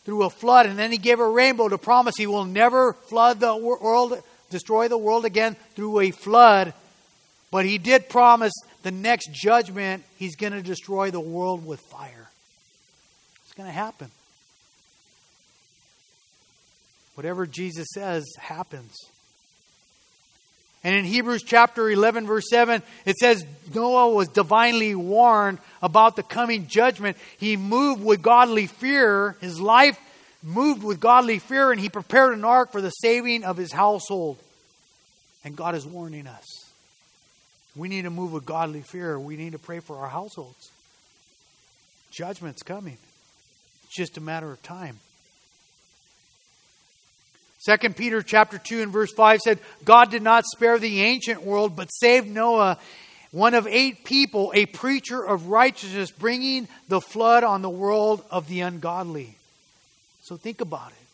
through a flood, and then He gave a rainbow to promise He will never flood the world, destroy the world again through a flood. But He did promise the next judgment, He's going to destroy the world with fire. It's going to happen. Whatever Jesus says happens. And in Hebrews chapter 11, verse 7, it says Noah was divinely warned about the coming judgment. He moved with godly fear. His life moved with godly fear, and he prepared an ark for the saving of his household. And God is warning us. We need to move with godly fear. We need to pray for our households. Judgment's coming. It's just a matter of time. 2 Peter chapter 2 and verse 5 said, God did not spare the ancient world, but saved Noah, one of eight people, a preacher of righteousness, bringing the flood on the world of the ungodly. So think about it.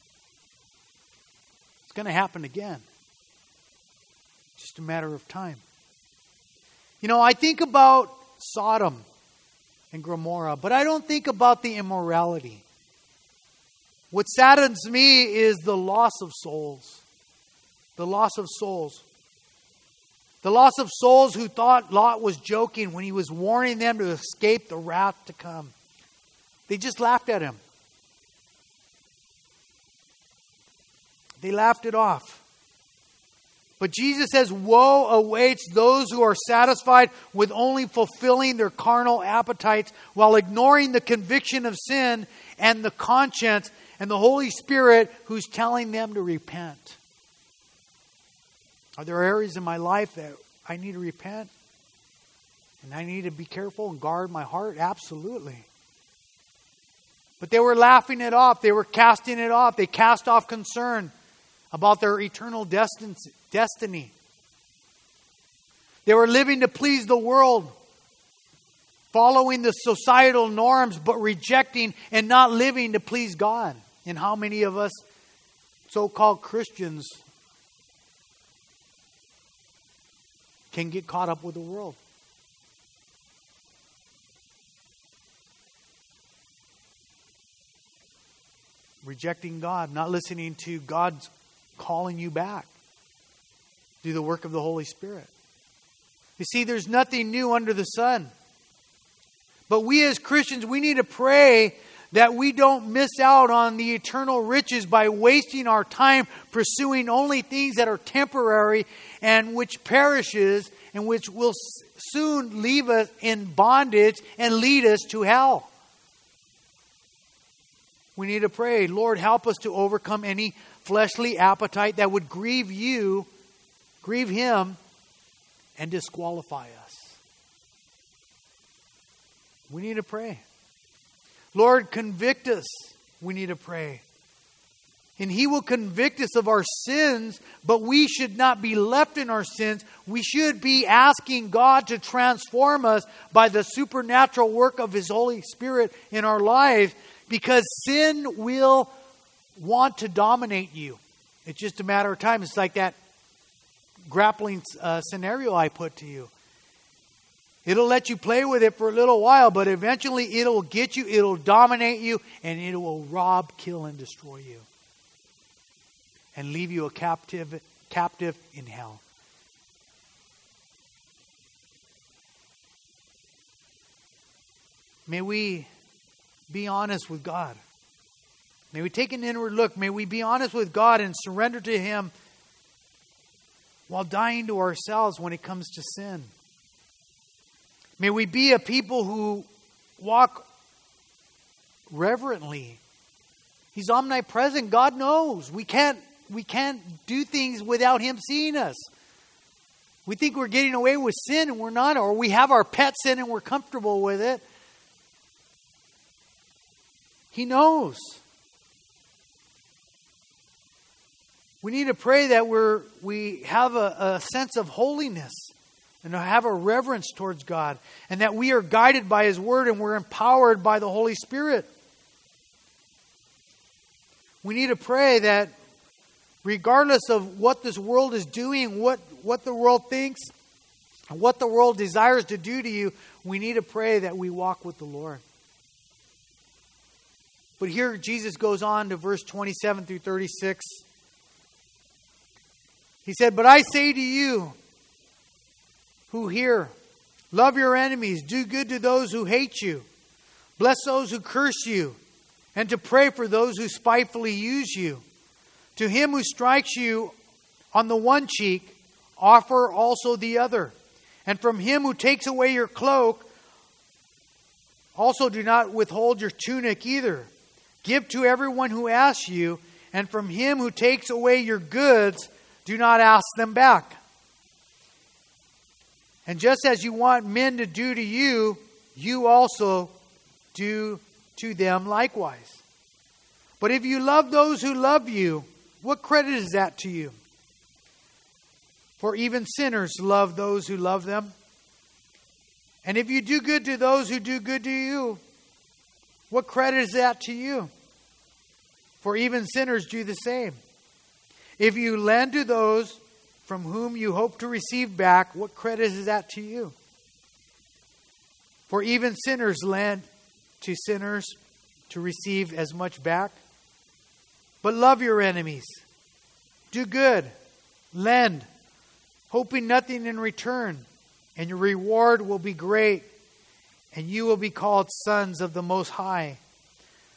It's going to happen again. Just a matter of time. You know, I think about Sodom and Gomorrah, but I don't think about the immorality. What saddens me is the loss of souls. The loss of souls. The loss of souls who thought Lot was joking when he was warning them to escape the wrath to come. They just laughed at him. They laughed it off. But Jesus says, Woe awaits those who are satisfied with only fulfilling their carnal appetites while ignoring the conviction of sin and the conscience and the Holy Spirit who's telling them to repent. Are there areas in my life that I need to repent? And I need to be careful and guard my heart? Absolutely. But they were laughing it off. They were casting it off. They cast off concern about their eternal destiny. They were living to please the world following the societal norms, but rejecting and not living to please God. And how many of us, so called Christians, can get caught up with the world? Rejecting God, not listening to God's calling you back. Do the work of the Holy Spirit. You see, there's nothing new under the sun. But we as Christians, we need to pray that we don't miss out on the eternal riches by wasting our time pursuing only things that are temporary and which perishes and which will soon leave us in bondage and lead us to hell. We need to pray, Lord, help us to overcome any fleshly appetite that would grieve you, grieve him, and disqualify us. We need to pray. Lord, convict us. We need to pray. And He will convict us of our sins, but we should not be left in our sins. We should be asking God to transform us by the supernatural work of His Holy Spirit in our lives because sin will want to dominate you. It's just a matter of time. It's like that grappling uh, scenario I put to you. It'll let you play with it for a little while, but eventually it'll get you, it'll dominate you, and it will rob, kill, and destroy you. And leave you a captive, captive in hell. May we be honest with God. May we take an inward look. May we be honest with God and surrender to Him while dying to ourselves when it comes to sin. May we be a people who walk reverently. He's omnipresent. God knows. We can't we can't do things without him seeing us. We think we're getting away with sin and we're not, or we have our pet sin and we're comfortable with it. He knows. We need to pray that we're, we have a, a sense of holiness and to have a reverence towards God, and that we are guided by His Word and we're empowered by the Holy Spirit. We need to pray that regardless of what this world is doing, what, what the world thinks, what the world desires to do to you, we need to pray that we walk with the Lord. But here Jesus goes on to verse 27 through 36. He said, But I say to you who hear, love your enemies, do good to those who hate you, bless those who curse you, and to pray for those who spitefully use you. To him who strikes you on the one cheek, offer also the other. And from him who takes away your cloak, also do not withhold your tunic either. Give to everyone who asks you, and from him who takes away your goods, do not ask them back. And just as you want men to do to you, you also do to them likewise. But if you love those who love you, what credit is that to you? For even sinners love those who love them. And if you do good to those who do good to you, what credit is that to you? For even sinners do the same. If you lend to those from whom you hope to receive back, what credit is that to you? For even sinners lend to sinners to receive as much back. But love your enemies, do good, lend, hoping nothing in return, and your reward will be great, and you will be called sons of the Most High.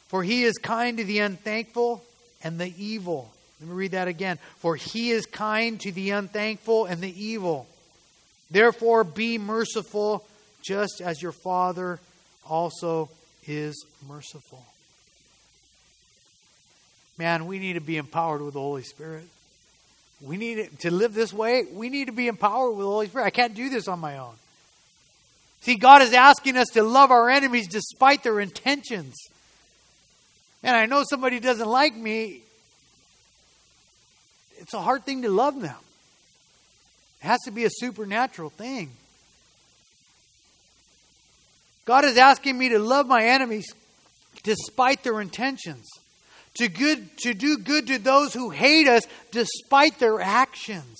For he is kind to the unthankful and the evil. Let me read that again. For he is kind to the unthankful and the evil. Therefore, be merciful, just as your Father also is merciful. Man, we need to be empowered with the Holy Spirit. We need to live this way. We need to be empowered with the Holy Spirit. I can't do this on my own. See, God is asking us to love our enemies despite their intentions. And I know somebody doesn't like me. It's a hard thing to love them. It has to be a supernatural thing. God is asking me to love my enemies despite their intentions. To good to do good to those who hate us despite their actions.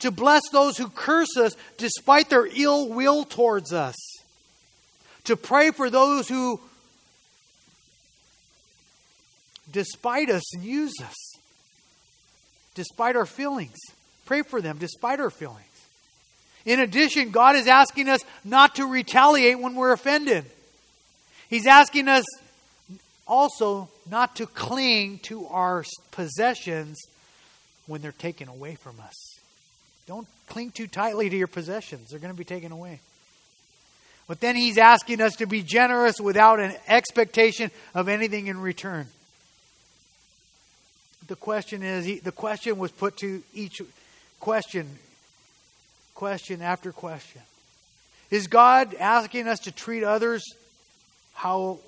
To bless those who curse us despite their ill will towards us. To pray for those who despite us and use us, despite our feelings. Pray for them despite our feelings. In addition, God is asking us not to retaliate when we're offended. He's asking us also not to cling to our possessions when they're taken away from us. Don't cling too tightly to your possessions, they're going to be taken away. But then he's asking us to be generous without an expectation of anything in return the question is the question was put to each question, question after question. Is God asking us to treat others how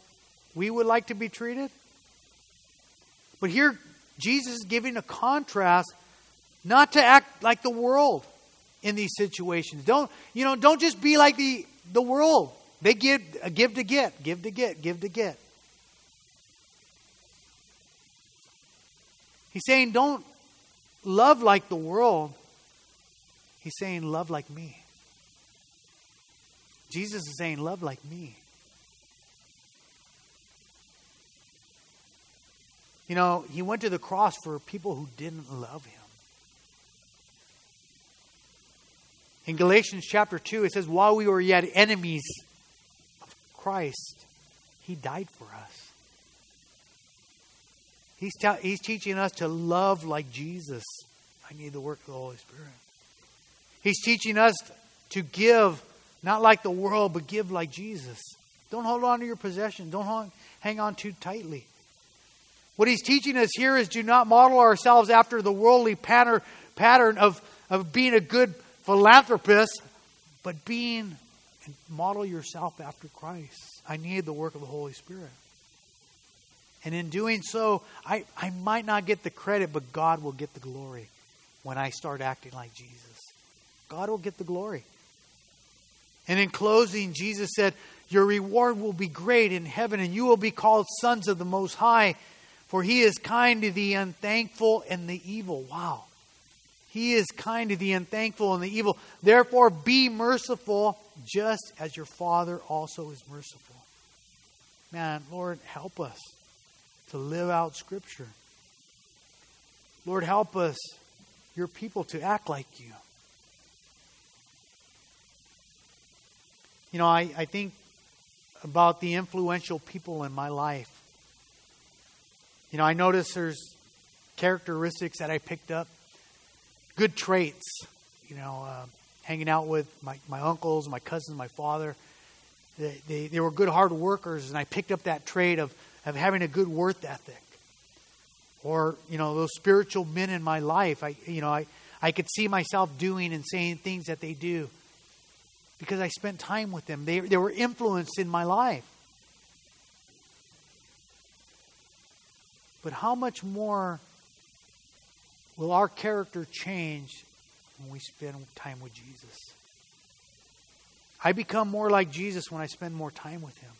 we would like to be treated? But here, Jesus is giving a contrast not to act like the world in these situations. Don't, you know, don't just be like the, the world. They give, uh, give to get, give to get, give to get. He's saying, don't love like the world. He's saying, love like me. Jesus is saying, Love like me. You know, he went to the cross for people who didn't love him. In Galatians chapter 2, it says, While we were yet enemies of Christ, he died for us. He's, ta- he's teaching us to love like Jesus. I need the work of the Holy Spirit. He's teaching us to give, not like the world, but give like Jesus. Don't hold on to your possession. Don't hang on too tightly. What he's teaching us here is do not model ourselves after the worldly pattern, pattern of, of being a good philanthropist, but being and model yourself after Christ. I need the work of the Holy Spirit. And in doing so, I, I might not get the credit, but God will get the glory when I start acting like Jesus. God will get the glory. And in closing, Jesus said, Your reward will be great in heaven, and you will be called sons of the Most High, for he is kind to the unthankful and the evil. Wow. He is kind to the unthankful and the evil. Therefore, be merciful, just as your Father also is merciful. Man, Lord, help us to live out Scripture. Lord, help us, your people, to act like you. You know, I, I think about the influential people in my life. You know, I notice there's characteristics that I picked up, good traits. You know, uh, hanging out with my, my uncles, my cousins, my father. They, they, they were good hard workers, and I picked up that trait of, of having a good worth ethic. Or, you know, those spiritual men in my life, I, you know, I, I could see myself doing and saying things that they do because I spent time with them. They, they were influenced in my life. But how much more will our character change when we spend time with Jesus? I become more like Jesus when I spend more time with Him.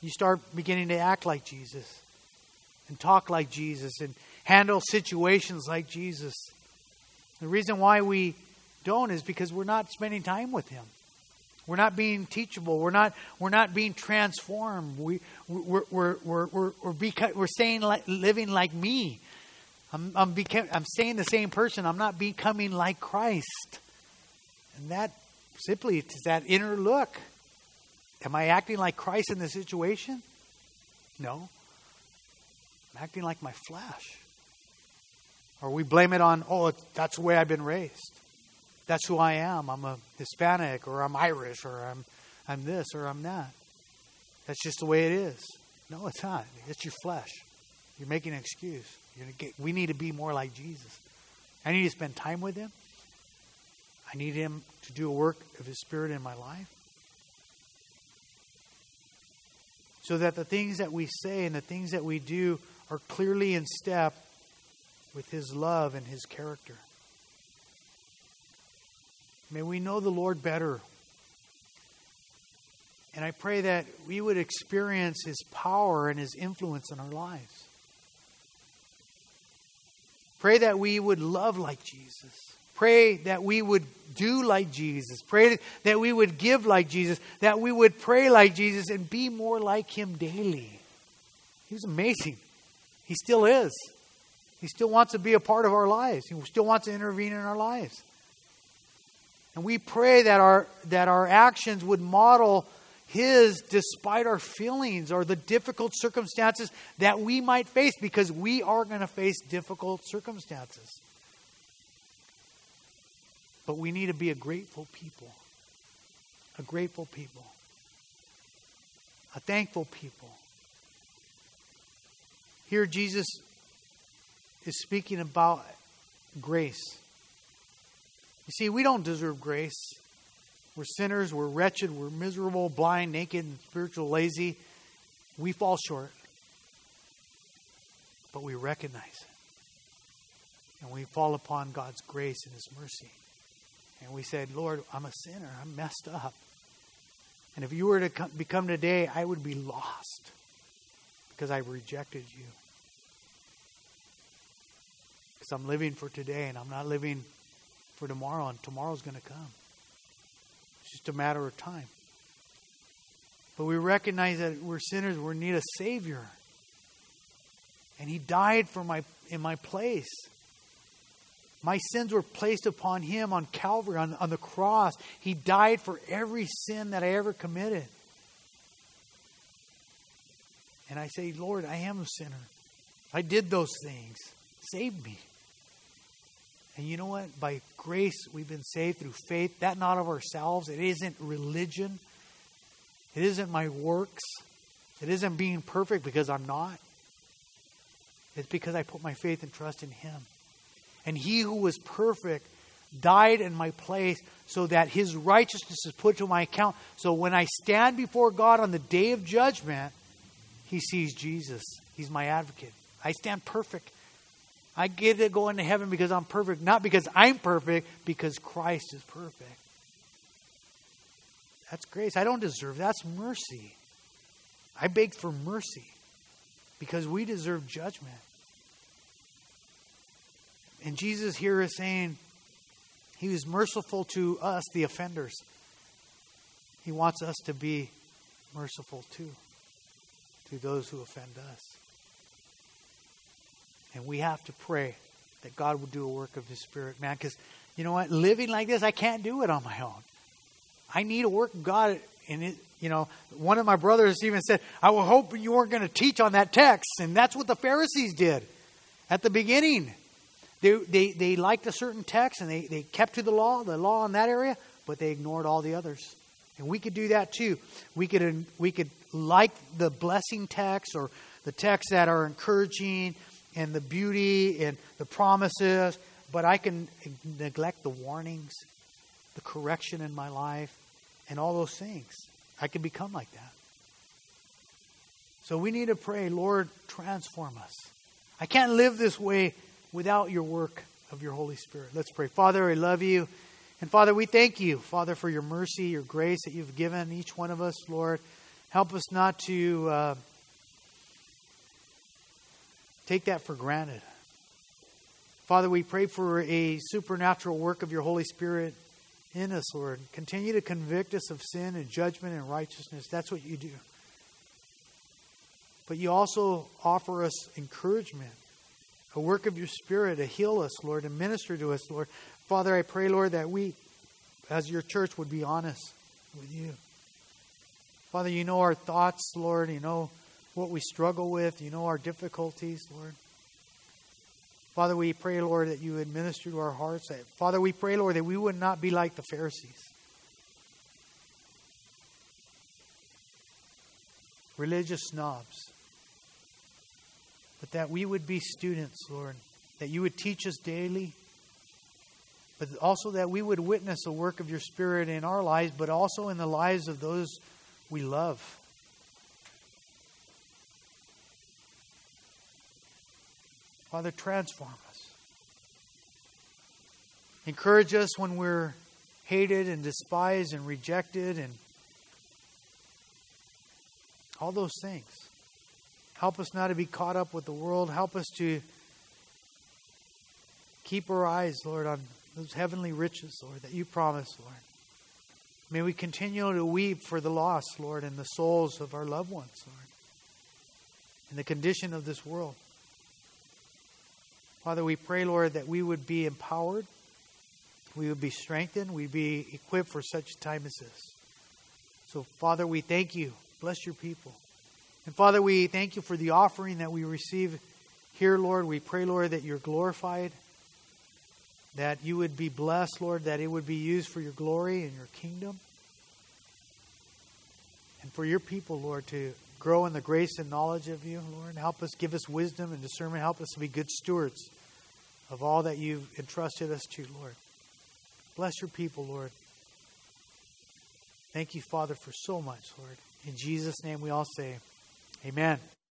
You start beginning to act like Jesus and talk like Jesus and handle situations like Jesus. The reason why we don't is because we're not spending time with Him. We're not being teachable. We're not, we're not being transformed. We, we're, we're, we're, we're, we're, beca- we're staying like, living like me. I'm, I'm, beca- I'm staying the same person. I'm not becoming like Christ. And that simply is that inner look. Am I acting like Christ in this situation? No. I'm acting like my flesh. Or we blame it on, oh, that's the way I've been raised. That's who I am. I'm a Hispanic, or I'm Irish, or I'm, I'm this, or I'm that. That's just the way it is. No, it's not. It's your flesh. You're making an excuse. Get, we need to be more like Jesus. I need to spend time with Him. I need Him to do a work of His Spirit in my life. So that the things that we say and the things that we do are clearly in step with His love and His character. May we know the Lord better. And I pray that we would experience His power and His influence in our lives. Pray that we would love like Jesus. Pray that we would do like Jesus. Pray that we would give like Jesus. That we would pray like Jesus and be more like Him daily. He was amazing. He still is. He still wants to be a part of our lives. He still wants to intervene in our lives. And we pray that our, that our actions would model His despite our feelings or the difficult circumstances that we might face because we are going to face difficult circumstances. But we need to be a grateful people. A grateful people. A thankful people. Here, Jesus is speaking about grace. You see, we don't deserve grace. We're sinners, we're wretched, we're miserable, blind, naked, and spiritual lazy. We fall short. But we recognize it. And we fall upon God's grace and His mercy. And we said, Lord, I'm a sinner. I'm messed up. And if you were to come, become today, I would be lost because I've rejected you. Because I'm living for today and I'm not living for tomorrow, and tomorrow's going to come. It's just a matter of time. But we recognize that we're sinners, we need a Savior. And He died for my in my place. My sins were placed upon Him on Calvary, on, on the cross. He died for every sin that I ever committed. And I say, Lord, I am a sinner. I did those things. Save me. And you know what? By grace, we've been saved through faith. That not of ourselves. It isn't religion. It isn't my works. It isn't being perfect because I'm not. It's because I put my faith and trust in Him. And He who was perfect died in my place so that His righteousness is put to my account. So when I stand before God on the day of judgment, He sees Jesus. He's my advocate. I stand perfect. I get to go into heaven because I'm perfect, not because I'm perfect, because Christ is perfect. That's grace. I don't deserve that's mercy. I beg for mercy because we deserve judgment. And Jesus here is saying he was merciful to us, the offenders. He wants us to be merciful too to those who offend us. And we have to pray that God will do a work of His Spirit, man, because you know what? Living like this, I can't do it on my own. I need a work of God. And it, you know, one of my brothers even said, I will hope you weren't going to teach on that text. And that's what the Pharisees did at the beginning. They, they, they liked a certain text and they, they kept to the law, the law in that area, but they ignored all the others. And we could do that too. We could, we could like the blessing text or the texts that are encouraging and the beauty and the promises, but I can neglect the warnings, the correction in my life, and all those things. I can become like that. So we need to pray, Lord, transform us. I can't live this way without your work of your Holy Spirit. Let's pray. Father, I love you. And Father, we thank you, Father, for your mercy, your grace that you've given each one of us, Lord. Help us not to uh, take that for granted. Father, we pray for a supernatural work of your Holy Spirit in us, Lord. Continue to convict us of sin and judgment and righteousness. That's what you do. But you also offer us encouragement, a work of your Spirit to heal us, Lord, and minister to us, Lord. Father, I pray, Lord, that we, as your church, would be honest with you. Father, you know our thoughts, Lord. You know what we struggle with. You know our difficulties, Lord. Father, we pray, Lord, that you would minister to our hearts. Father, we pray, Lord, that we would not be like the Pharisees. Religious snobs. But that we would be students, Lord. That you would teach us daily. But also that we would witness the work of your Spirit in our lives, but also in the lives of those we love. Father, transform us. Encourage us when we're hated and despised and rejected and all those things. Help us not to be caught up with the world. Help us to keep our eyes, Lord, on those heavenly riches, Lord, that you promise, Lord. May we continue to weep for the lost, Lord, and the souls of our loved ones, Lord, and the condition of this world. Father, we pray, Lord, that we would be empowered, we would be strengthened, we'd be equipped for such a time as this. So, Father, we thank you. Bless your people. And Father, we thank you for the offering that we receive here, Lord. We pray, Lord, that you're glorified, that you would be blessed, Lord, that it would be used for your glory and your kingdom. And for your people, Lord, to grow in the grace and knowledge of you, Lord. Help us, give us wisdom and discernment. Help us to be good stewards of all that you've entrusted us to, Lord. Bless your people, Lord. Thank you, Father, for so much, Lord. In Jesus' name we all say, Amen.